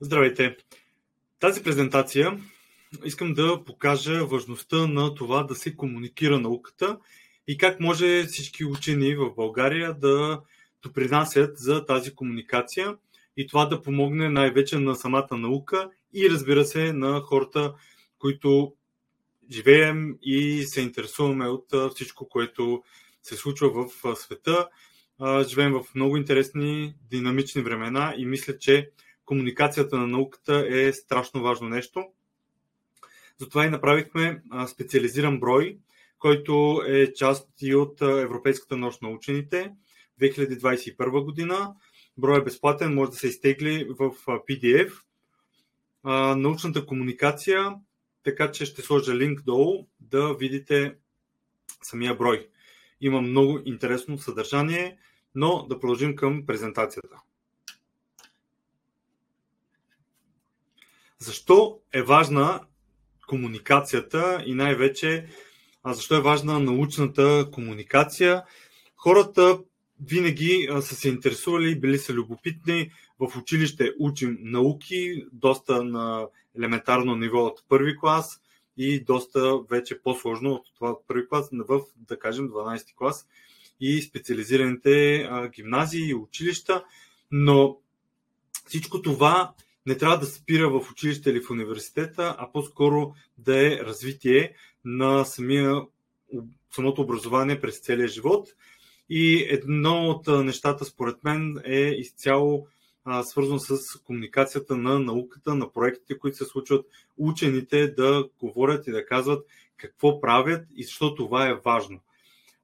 Здравейте! Тази презентация искам да покажа важността на това да се комуникира науката и как може всички учени в България да допринасят за тази комуникация и това да помогне най-вече на самата наука и разбира се на хората, които живеем и се интересуваме от всичко, което се случва в света. Живеем в много интересни, динамични времена и мисля, че комуникацията на науката е страшно важно нещо. Затова и направихме специализиран брой, който е част и от Европейската нощ на учените 2021 година. Брой е безплатен, може да се изтегли в PDF. Научната комуникация, така че ще сложа линк долу да видите самия брой. Има много интересно съдържание, но да продължим към презентацията. Защо е важна комуникацията и най-вече защо е важна научната комуникация? Хората винаги са се интересували, били са любопитни. В училище учим науки, доста на елементарно ниво от първи клас и доста вече по-сложно от това от първи клас в, да кажем, 12 клас и специализираните гимназии и училища. Но всичко това не трябва да спира в училище или в университета, а по-скоро да е развитие на самия, самото образование през целия живот. И едно от нещата, според мен, е изцяло а, свързано с комуникацията на науката, на проектите, които се случват, учените да говорят и да казват какво правят и защо това е важно.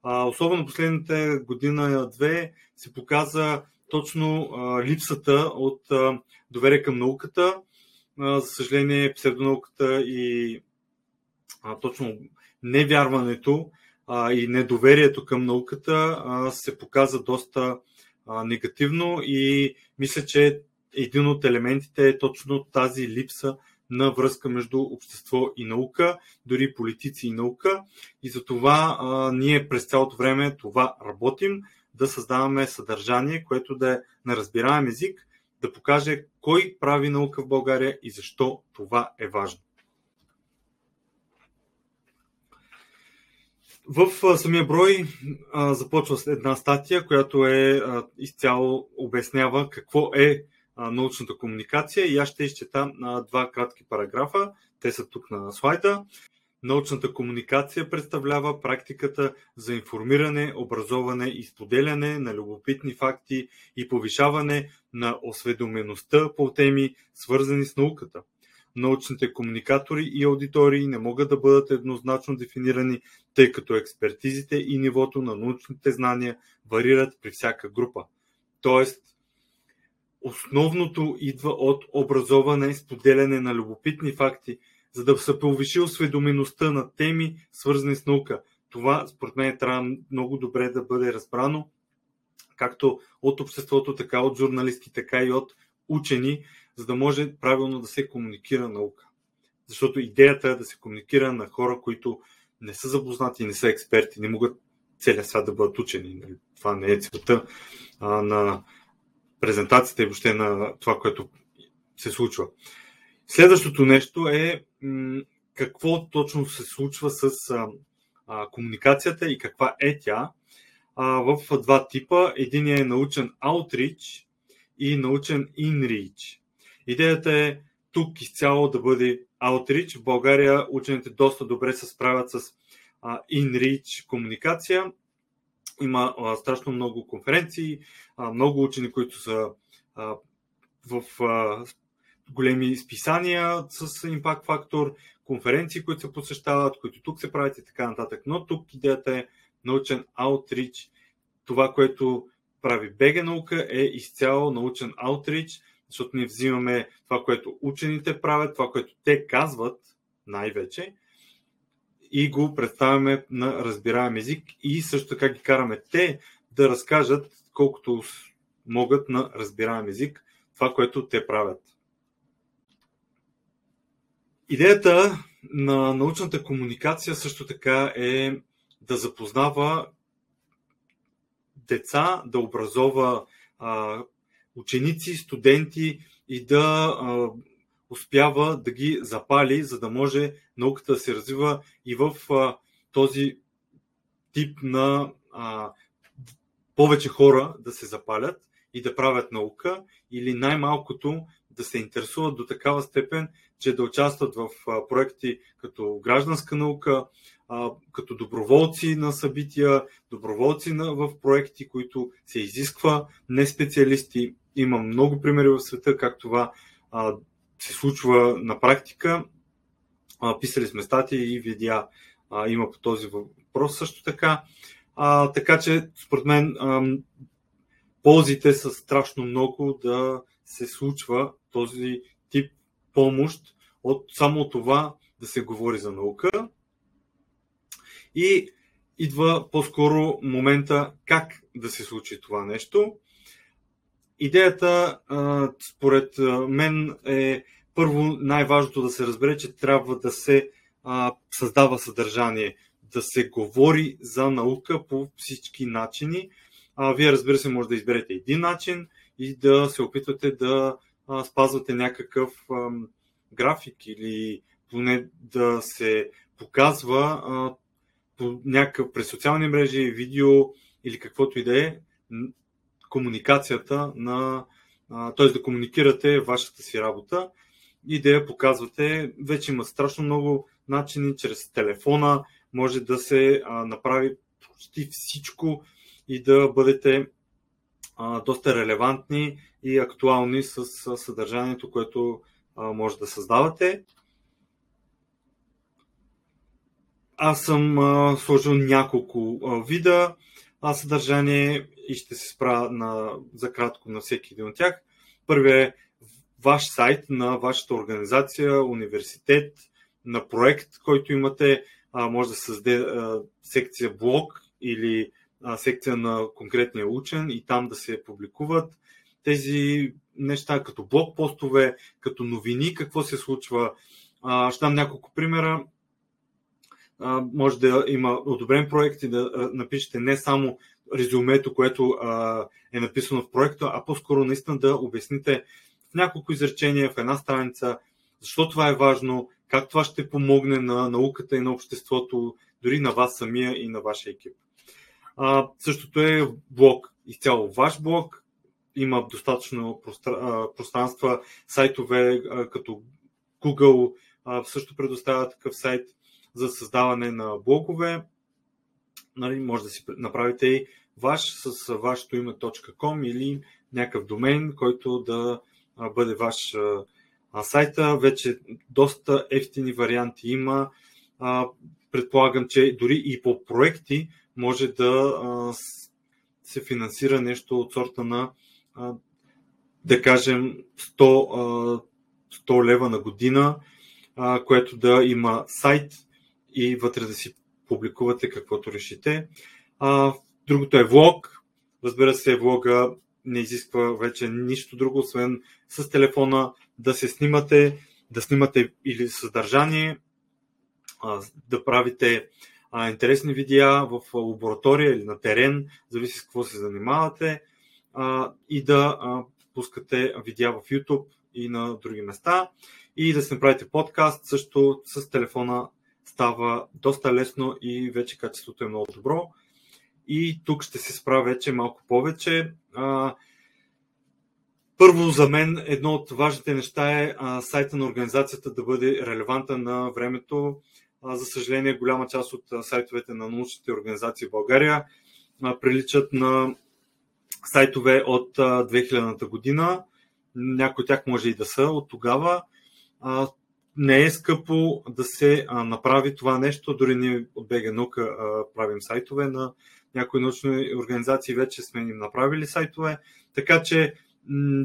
А, особено последните година-две се показа точно а, липсата от а, доверие към науката. А, за съжаление, псевдонауката и а, точно невярването а, и недоверието към науката а, се показа доста а, негативно и мисля, че един от елементите е точно тази липса на връзка между общество и наука, дори политици и наука. И за това а, ние през цялото време това работим да създаваме съдържание, което да е на разбираем език, да покаже кой прави наука в България и защо това е важно. В самия брой а, започва една статия, която е а, изцяло обяснява какво е а, научната комуникация и аз ще изчета два кратки параграфа. Те са тук на слайда. Научната комуникация представлява практиката за информиране, образоване и споделяне на любопитни факти и повишаване на осведомеността по теми, свързани с науката. Научните комуникатори и аудитории не могат да бъдат еднозначно дефинирани, тъй като експертизите и нивото на научните знания варират при всяка група. Тоест, основното идва от образоване и споделяне на любопитни факти – за да се повиши осведомеността на теми, свързани с наука. Това, според мен, трябва много добре да бъде разбрано, както от обществото, така от журналисти, така и от учени, за да може правилно да се комуникира наука. Защото идеята е да се комуникира на хора, които не са запознати, не са експерти, не могат целият свят да бъдат учени. Нали? Това не е целта на презентацията и въобще на това, което се случва. Следващото нещо е какво точно се случва с а, комуникацията и каква е тя а, в два типа. Единият е научен outreach и научен inreach. Идеята е тук изцяло да бъде outreach. В България учените доста добре се справят с а, inreach комуникация. Има а, страшно много конференции, а, много учени, които са а, в а, големи списания с импакт фактор, конференции, които се посещават, които тук се правят и така нататък. Но тук идеята е научен аутрич. Това, което прави БГ наука е изцяло научен аутрич, защото ние взимаме това, което учените правят, това, което те казват най-вече и го представяме на разбираем език и също така ги караме те да разкажат колкото могат на разбираем език това, което те правят. Идеята на научната комуникация също така е да запознава деца, да образова а, ученици, студенти и да а, успява да ги запали, за да може науката да се развива и в а, този тип на а, повече хора да се запалят и да правят наука, или най-малкото да се интересуват до такава степен, че да участват в проекти като гражданска наука, като доброволци на събития, доброволци в проекти, които се изисква не специалисти. Има много примери в света как това се случва на практика. Писали сме статии и видеа има по този въпрос също така. А, така че, според мен, а, ползите са страшно много да се случва този тип помощ от само това да се говори за наука. И идва по-скоро момента как да се случи това нещо. Идеята, според мен, е първо най-важното да се разбере, че трябва да се създава съдържание, да се говори за наука по всички начини. Вие, разбира се, може да изберете един начин и да се опитвате да спазвате някакъв график или поне да се показва по някакъв през социални мрежи, видео или каквото и да е, комуникацията на, т.е. да комуникирате вашата си работа и да я показвате. Вече има страшно много начини, чрез телефона може да се а, направи почти всичко и да бъдете а, доста релевантни и актуални с, с съдържанието, което а, може да създавате. Аз съм а, сложил няколко а, вида а, съдържание и ще се спра на, за кратко на всеки един от тях. Първият е ваш сайт на вашата организация, университет, на проект, който имате. А, може да създаде а, секция блог или секция на конкретния учен и там да се публикуват тези неща, като блог постове, като новини, какво се случва. А, ще дам няколко примера може да има одобрен проект и да напишете не само резюмето, което е написано в проекта, а по-скоро наистина да обясните в няколко изречения, в една страница, защо това е важно, как това ще помогне на науката и на обществото, дори на вас самия и на вашия екип. А, същото е блог. Изцяло ваш блог. Има достатъчно пространства, сайтове като Google също предоставя такъв сайт за създаване на блогове. Нали, може да си направите и ваш с вашето име .com или някакъв домен, който да бъде ваш сайта. Вече доста ефтини варианти има. Предполагам, че дори и по проекти може да се финансира нещо от сорта на да кажем 100, 100 лева на година, което да има сайт, и вътре да си публикувате каквото решите. Другото е влог. Разбира се, влога не изисква вече нищо друго, освен с телефона да се снимате, да снимате или съдържание, да правите а, интересни видеа в лаборатория или на терен, зависи с какво се занимавате, а, и да а, пускате видеа в YouTube и на други места. И да се направите подкаст също с телефона става доста лесно и вече качеството е много добро. И тук ще се спра вече малко повече. Първо за мен едно от важните неща е сайта на организацията да бъде релевантен на времето. За съжаление, голяма част от сайтовете на научните организации в България приличат на сайтове от 2000-та година. Някои от тях може и да са от тогава не е скъпо да се направи това нещо. Дори ние от БГ Наука правим сайтове на някои научни организации, вече сме им направили сайтове. Така че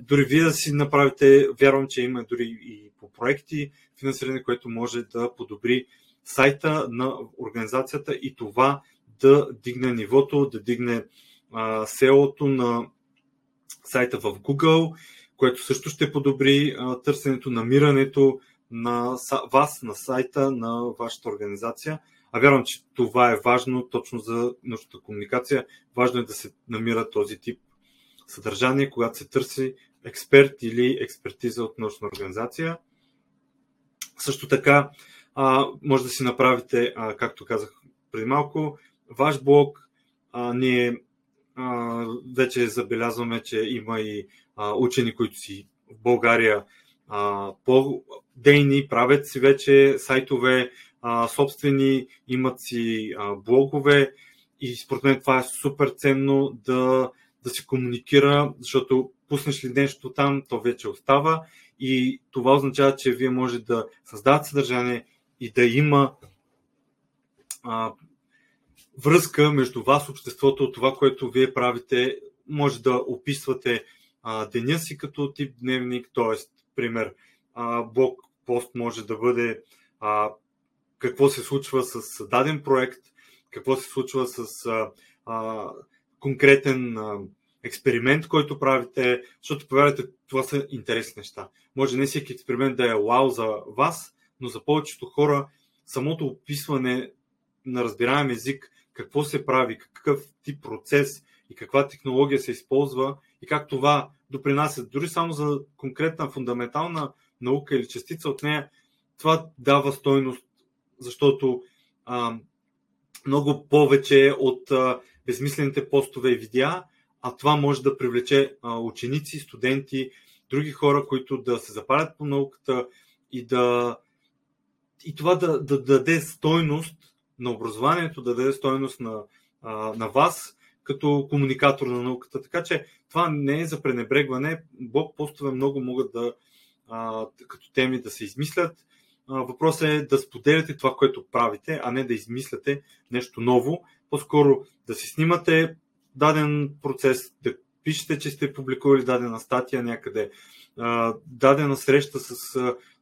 дори вие да си направите, вярвам, че има дори и по проекти финансиране, което може да подобри сайта на организацията и това да дигне нивото, да дигне селото на сайта в Google, което също ще подобри търсенето, намирането на вас, на сайта на вашата организация. А вярвам, че това е важно точно за научната комуникация. Важно е да се намира този тип съдържание, когато се търси експерт или експертиза от научна организация. Също така, а, може да си направите, а, както казах преди малко, ваш блог. А, ние а, вече забелязваме, че има и а, учени, които си в България а, по-дейни, правят си вече сайтове, а, собствени, имат си а, блогове и според мен това е супер ценно да, да се комуникира, защото пуснеш ли нещо там, то вече остава и това означава, че вие може да създавате съдържание и да има а, връзка между вас, обществото, това, което вие правите. Може да описвате а, деня си като тип дневник, т.е. пример, а, блог пост може да бъде а, какво се случва с даден проект, какво се случва с а, а, конкретен а, експеримент, който правите, защото повярвайте, това са интересни неща. Може не всеки експеримент да е вау за вас, но за повечето хора самото описване на разбираем език, какво се прави, какъв тип процес и каква технология се използва и как това допринася дори само за конкретна фундаментална наука или частица от нея, това дава стойност, защото а, много повече от а, безмислените постове и видеа, а това може да привлече а, ученици, студенти, други хора, които да се запалят по науката и да и това да, да, да даде стойност на образованието, да даде стойност на, а, на вас като комуникатор на науката. Така че това не е за пренебрегване. Блог постове много могат да а, като теми да се измислят. Въпросът е да споделяте това, което правите, а не да измисляте нещо ново. По-скоро да си снимате даден процес, да пишете, че сте публикували дадена статия някъде, дадена среща с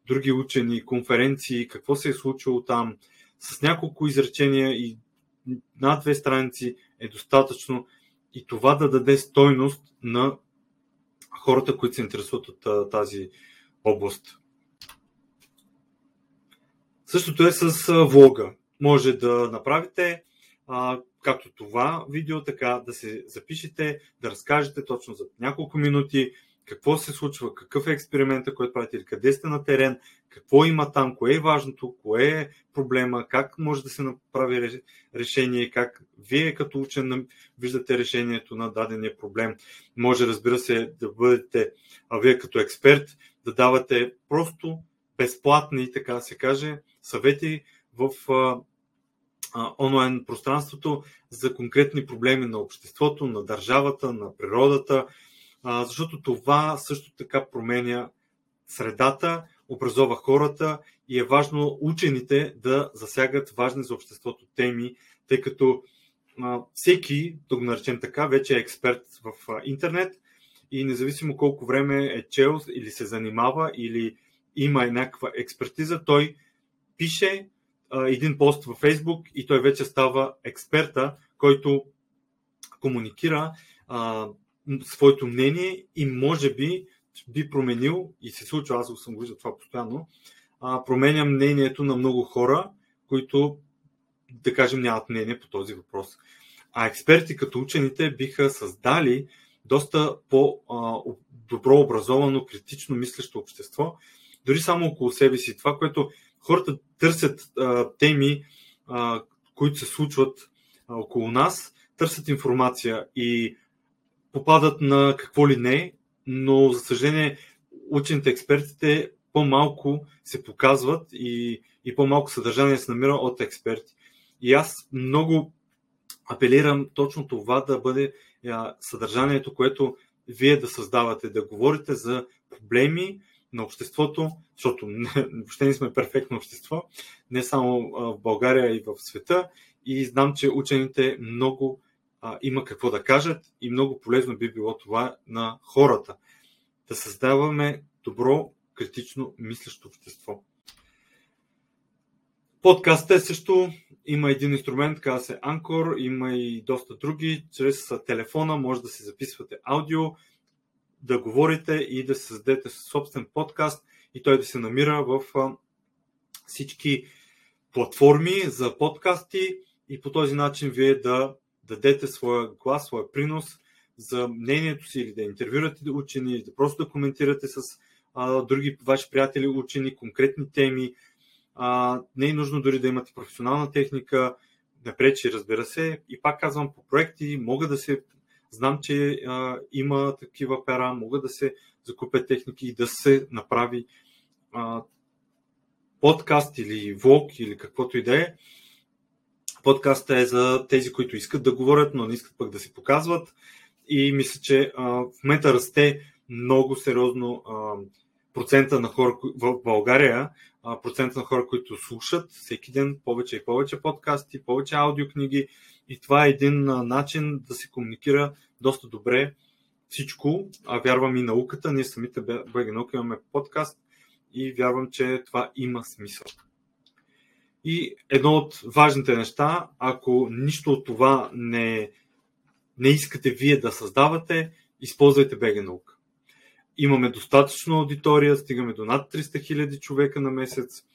други учени, конференции, какво се е случило там, с няколко изречения и над две страници е достатъчно и това да даде стойност на хората, които се интересуват от тази област. Същото е с влога. Може да направите а, както това видео, така да се запишете, да разкажете точно за няколко минути какво се случва, какъв е експеримента, който правите, къде сте на терен, какво има там, кое е важното, кое е проблема, как може да се направи решение, как вие като учен виждате решението на дадения проблем. Може, разбира се, да бъдете, а вие като експерт, да давате просто безплатни, така се каже, съвети в онлайн пространството за конкретни проблеми на обществото, на държавата, на природата, защото това също така променя средата, образова хората и е важно учените да засягат важни за обществото теми, тъй като всеки, да го наречем така, вече е експерт в интернет и независимо колко време е чел или се занимава или има някаква експертиза, той пише един пост във Фейсбук и той вече става експерта, който комуникира своето мнение и може би би променил, и се случва, аз съм го виждал това постоянно, а, променя мнението на много хора, които, да кажем, нямат мнение по този въпрос. А експерти като учените биха създали доста по-добро образовано, критично мислещо общество, дори само около себе си. Това, което хората търсят а, теми, а, които се случват а, около нас, търсят информация и попадат на какво ли не, но за съжаление учените, експертите по-малко се показват и, и по-малко съдържание се намира от експерти. И аз много апелирам точно това да бъде съдържанието, което вие да създавате, да говорите за проблеми, на обществото, защото не, въобще не сме перфектно общество, не само в България и в света. И знам, че учените много а, има какво да кажат и много полезно би било това на хората. Да създаваме добро, критично мислещо общество. Подкастът е също има един инструмент, казва се Anchor, има и доста други. Чрез телефона може да се записвате аудио, да говорите и да създадете собствен подкаст и той да се намира в всички платформи за подкасти и по този начин вие да дадете своя глас, своя принос за мнението си или да интервюрате учени, или да просто да коментирате с а, други ваши приятели учени, конкретни теми. А, не е нужно дори да имате професионална техника, не пречи, разбира се. И пак казвам, по проекти мога да се. Знам, че а, има такива пера, могат да се закупят техники и да се направи а, подкаст или влог или каквото и да е. Подкастът е за тези, които искат да говорят, но не искат пък да се показват. И мисля, че в момента расте много сериозно процента на хора в България, а, процента на хора, които слушат всеки ден повече и повече подкасти, повече аудиокниги. И това е един начин да се комуникира доста добре всичко, а вярвам и науката. Ние самите БГ имаме подкаст и вярвам, че това има смисъл. И едно от важните неща, ако нищо от това не, не искате вие да създавате, използвайте БГ наука. Имаме достатъчно аудитория, стигаме до над 300 000 човека на месец.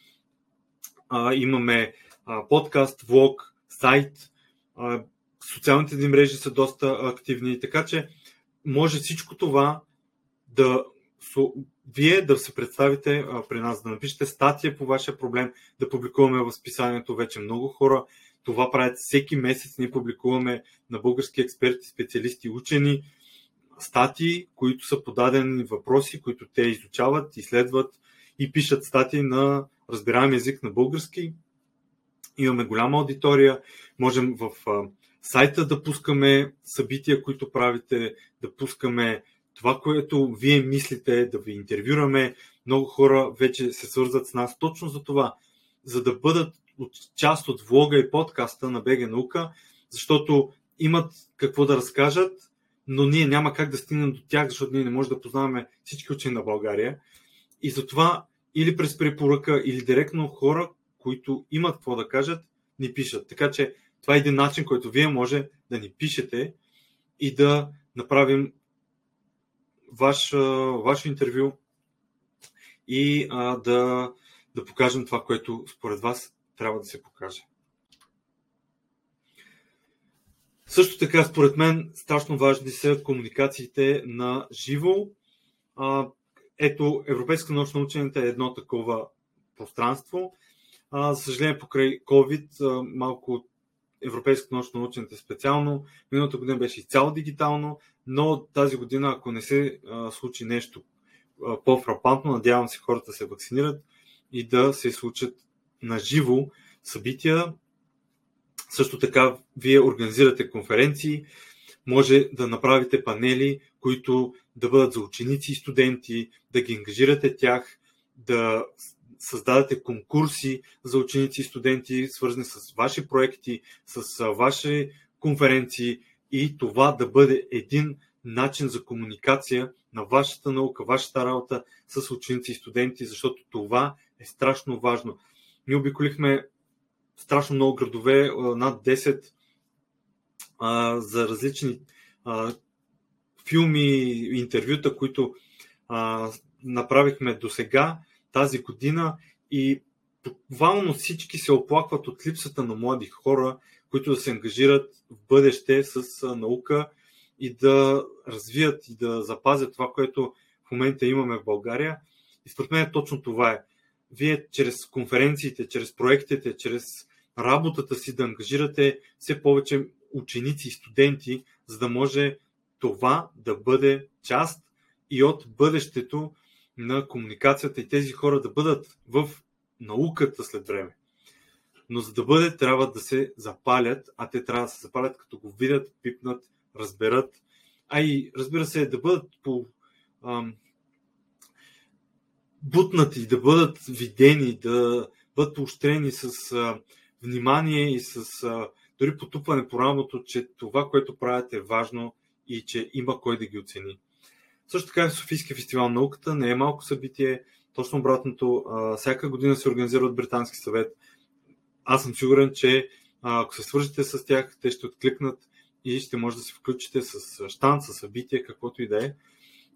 А, имаме а, подкаст, влог, сайт. А, социалните ни мрежи са доста активни, така че може всичко това да вие да се представите а, при нас, да напишете статия по вашия проблем, да публикуваме в списанието вече много хора. Това правят всеки месец. Ние публикуваме на български експерти, специалисти, учени статии, които са подадени въпроси, които те изучават, изследват и пишат статии на разбираем език на български. Имаме голяма аудитория. Можем в а, сайта да пускаме събития, които правите, да пускаме това, което вие мислите, да ви интервюраме. Много хора вече се свързват с нас точно за това, за да бъдат част от влога и подкаста на БГ Наука, защото имат какво да разкажат, но ние няма как да стигнем до тях, защото ние не можем да познаваме всички учени на България. И затова или през препоръка, или директно хора, които имат какво да кажат, ни пишат. Така че това е един начин, който вие може да ни пишете и да направим ваш, ваше интервю и а, да, да покажем това, което според вас трябва да се покаже. Също така, според мен, страшно важни са комуникациите на живо. А, ето, Европейска научна учените е едно такова пространство. А, за съжаление, покрай COVID, малко Европейското научно учените специално. Миналата година беше изцяло дигитално, но тази година, ако не се а, случи нещо по-фрапантно, надявам се хората да се вакцинират и да се случат на живо събития. Също така, вие организирате конференции, може да направите панели, които да бъдат за ученици и студенти, да ги ангажирате тях, да създадете конкурси за ученици и студенти, свързани с ваши проекти, с ваши конференции и това да бъде един начин за комуникация на вашата наука, вашата работа с ученици и студенти, защото това е страшно важно. Ние обиколихме страшно много градове, над 10 за различни филми, интервюта, които направихме до сега тази година и буквално всички се оплакват от липсата на млади хора, които да се ангажират в бъдеще с наука и да развият и да запазят това, което в момента имаме в България. И според мен точно това е. Вие чрез конференциите, чрез проектите, чрез работата си да ангажирате все повече ученици и студенти, за да може това да бъде част и от бъдещето на комуникацията и тези хора да бъдат в науката след време. Но за да бъде, трябва да се запалят, а те трябва да се запалят като го видят, пипнат, разберат, а и разбира се, да бъдат по ам, бутнати, да бъдат видени, да бъдат поощрени с а, внимание и с а, дори потупване по рамото, че това, което правят е важно и че има кой да ги оцени. Също така и Софийския фестивал на науката не е малко събитие, точно обратното. Всяка година се организира от Британски съвет. Аз съм сигурен, че ако се свържете с тях, те ще откликнат и ще може да се включите с штант, с събитие, каквото и да е.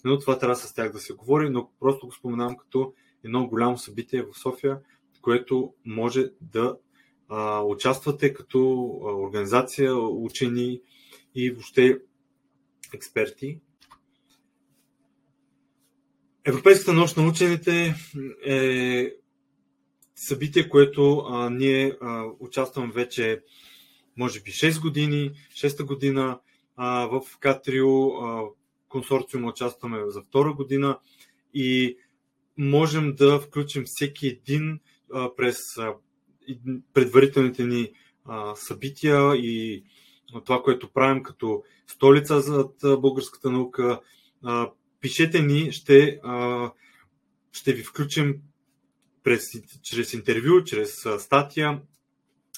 Но това трябва с тях да се говори, но просто го споменавам като едно голямо събитие в София, което може да а, участвате като организация, учени и въобще експерти. Европейската нощ на учените е събитие, което а, ние а, участваме вече, може би, 6 години, 6-та година а, в Катрио, а, консорциум участваме за втора година и можем да включим всеки един а, през а, предварителните ни а, събития и това, което правим като столица за българската наука. А, пишете ни, ще, а, ще ви включим през, чрез интервю, чрез статия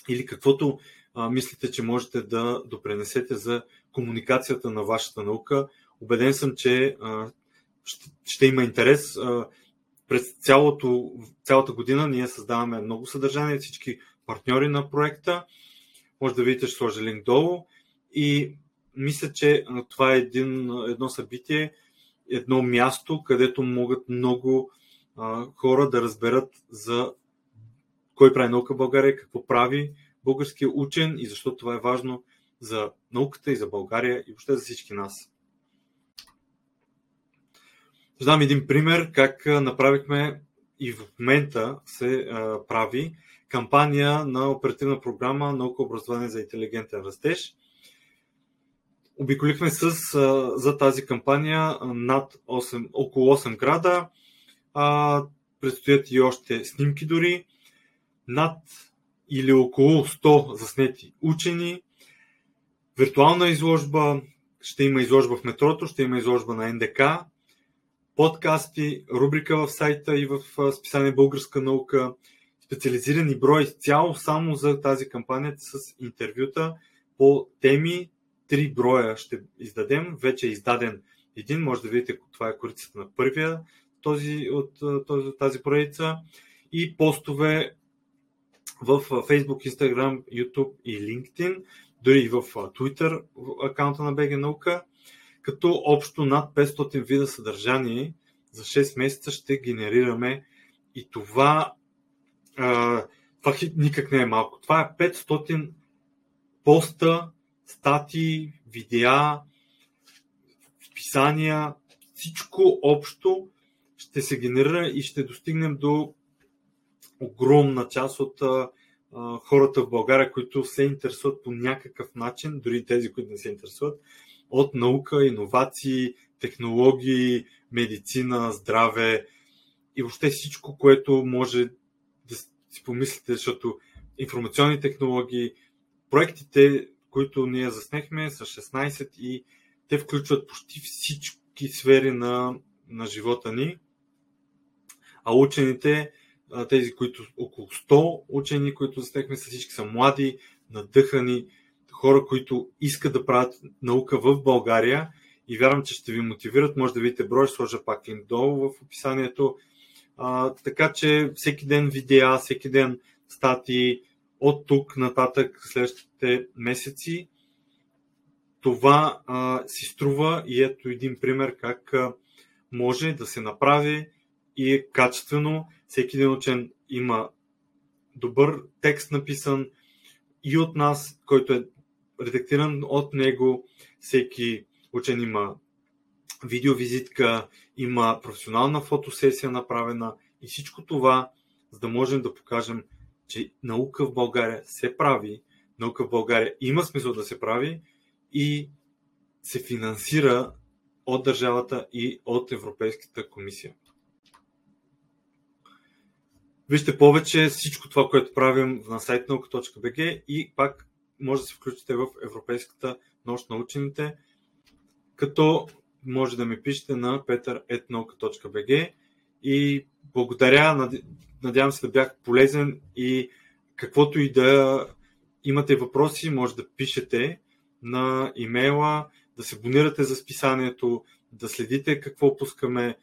или каквото а, мислите, че можете да допренесете за комуникацията на вашата наука. Обеден съм, че а, ще, ще има интерес. А, през цялото, цялата година ние създаваме много съдържание, всички партньори на проекта. Може да видите, ще сложа линк долу. И мисля, че това е един, едно събитие, едно място, където могат много хора да разберат за кой прави наука в България, какво прави българския учен и защо това е важно за науката и за България и въобще за всички нас. Ще дам един пример как направихме и в момента се а, прави кампания на оперативна програма Наука образование за интелигентен растеж. Обиколихме с, а, за тази кампания над 8, около 8 града. А, предстоят и още снимки дори. Над или около 100 заснети учени. Виртуална изложба, ще има изложба в метрото, ще има изложба на НДК, подкасти, рубрика в сайта и в списание Българска наука, специализирани брой цяло само за тази кампания с интервюта по теми. Три броя ще издадем. Вече е издаден един. Може да видите, това е корицата на първия този, от този, тази поредица. И постове в Facebook, Instagram, YouTube и LinkedIn, дори и в Twitter акаунта на БГ Наука като общо над 500 вида съдържание за 6 месеца ще генерираме и това, а, това никак не е малко. Това е 500 поста, статии, видеа, писания, всичко общо ще се генерира и ще достигнем до огромна част от а, хората в България, които се интересуват по някакъв начин, дори тези, които не се интересуват, от наука, иновации, технологии, медицина, здраве и въобще всичко, което може да си помислите, защото информационни технологии, проектите, които ние заснехме, са 16 и те включват почти всички сфери на, на живота ни. А учените, тези, които около 100 учени, които заснехме, са всички са млади, надъхани, хора, които искат да правят наука в България и вярвам, че ще ви мотивират. Може да видите брой, сложа пак линк долу в описанието. А, така че всеки ден видеа, всеки ден статии от тук нататък следващите месеци. Това а, си струва и ето един пример как а, може да се направи и е качествено. Всеки един учен има добър текст написан и от нас, който е редактиран от него. Всеки учен има видеовизитка, има професионална фотосесия направена и всичко това, за да можем да покажем, че наука в България се прави, наука в България има смисъл да се прави и се финансира от държавата и от Европейската комисия. Вижте повече всичко това, което правим на сайт наука.bg и пак може да се включите в Европейската нощ на учените, като може да ми пишете на peter.nauka.bg и благодаря, надявам се да бях полезен и каквото и да имате въпроси, може да пишете на имейла, да се абонирате за списанието, да следите какво пускаме.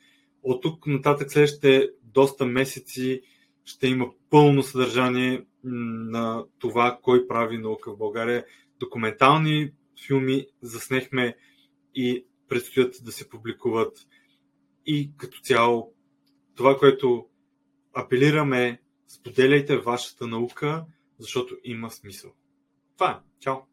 От тук нататък следващите доста месеци ще има пълно съдържание на това, кой прави наука в България. Документални филми заснехме и предстоят да се публикуват. И като цяло, това, което апелираме, споделяйте вашата наука, защото има смисъл. Това е. Чао!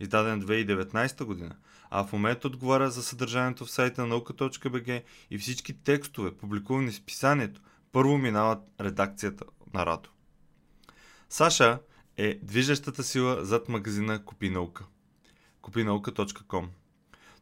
издаден 2019 година, а в момента отговаря за съдържанието в сайта на и всички текстове, публикувани в писанието, първо минават редакцията на Радо. Саша е движещата сила зад магазина Купи наука. Купинаука.com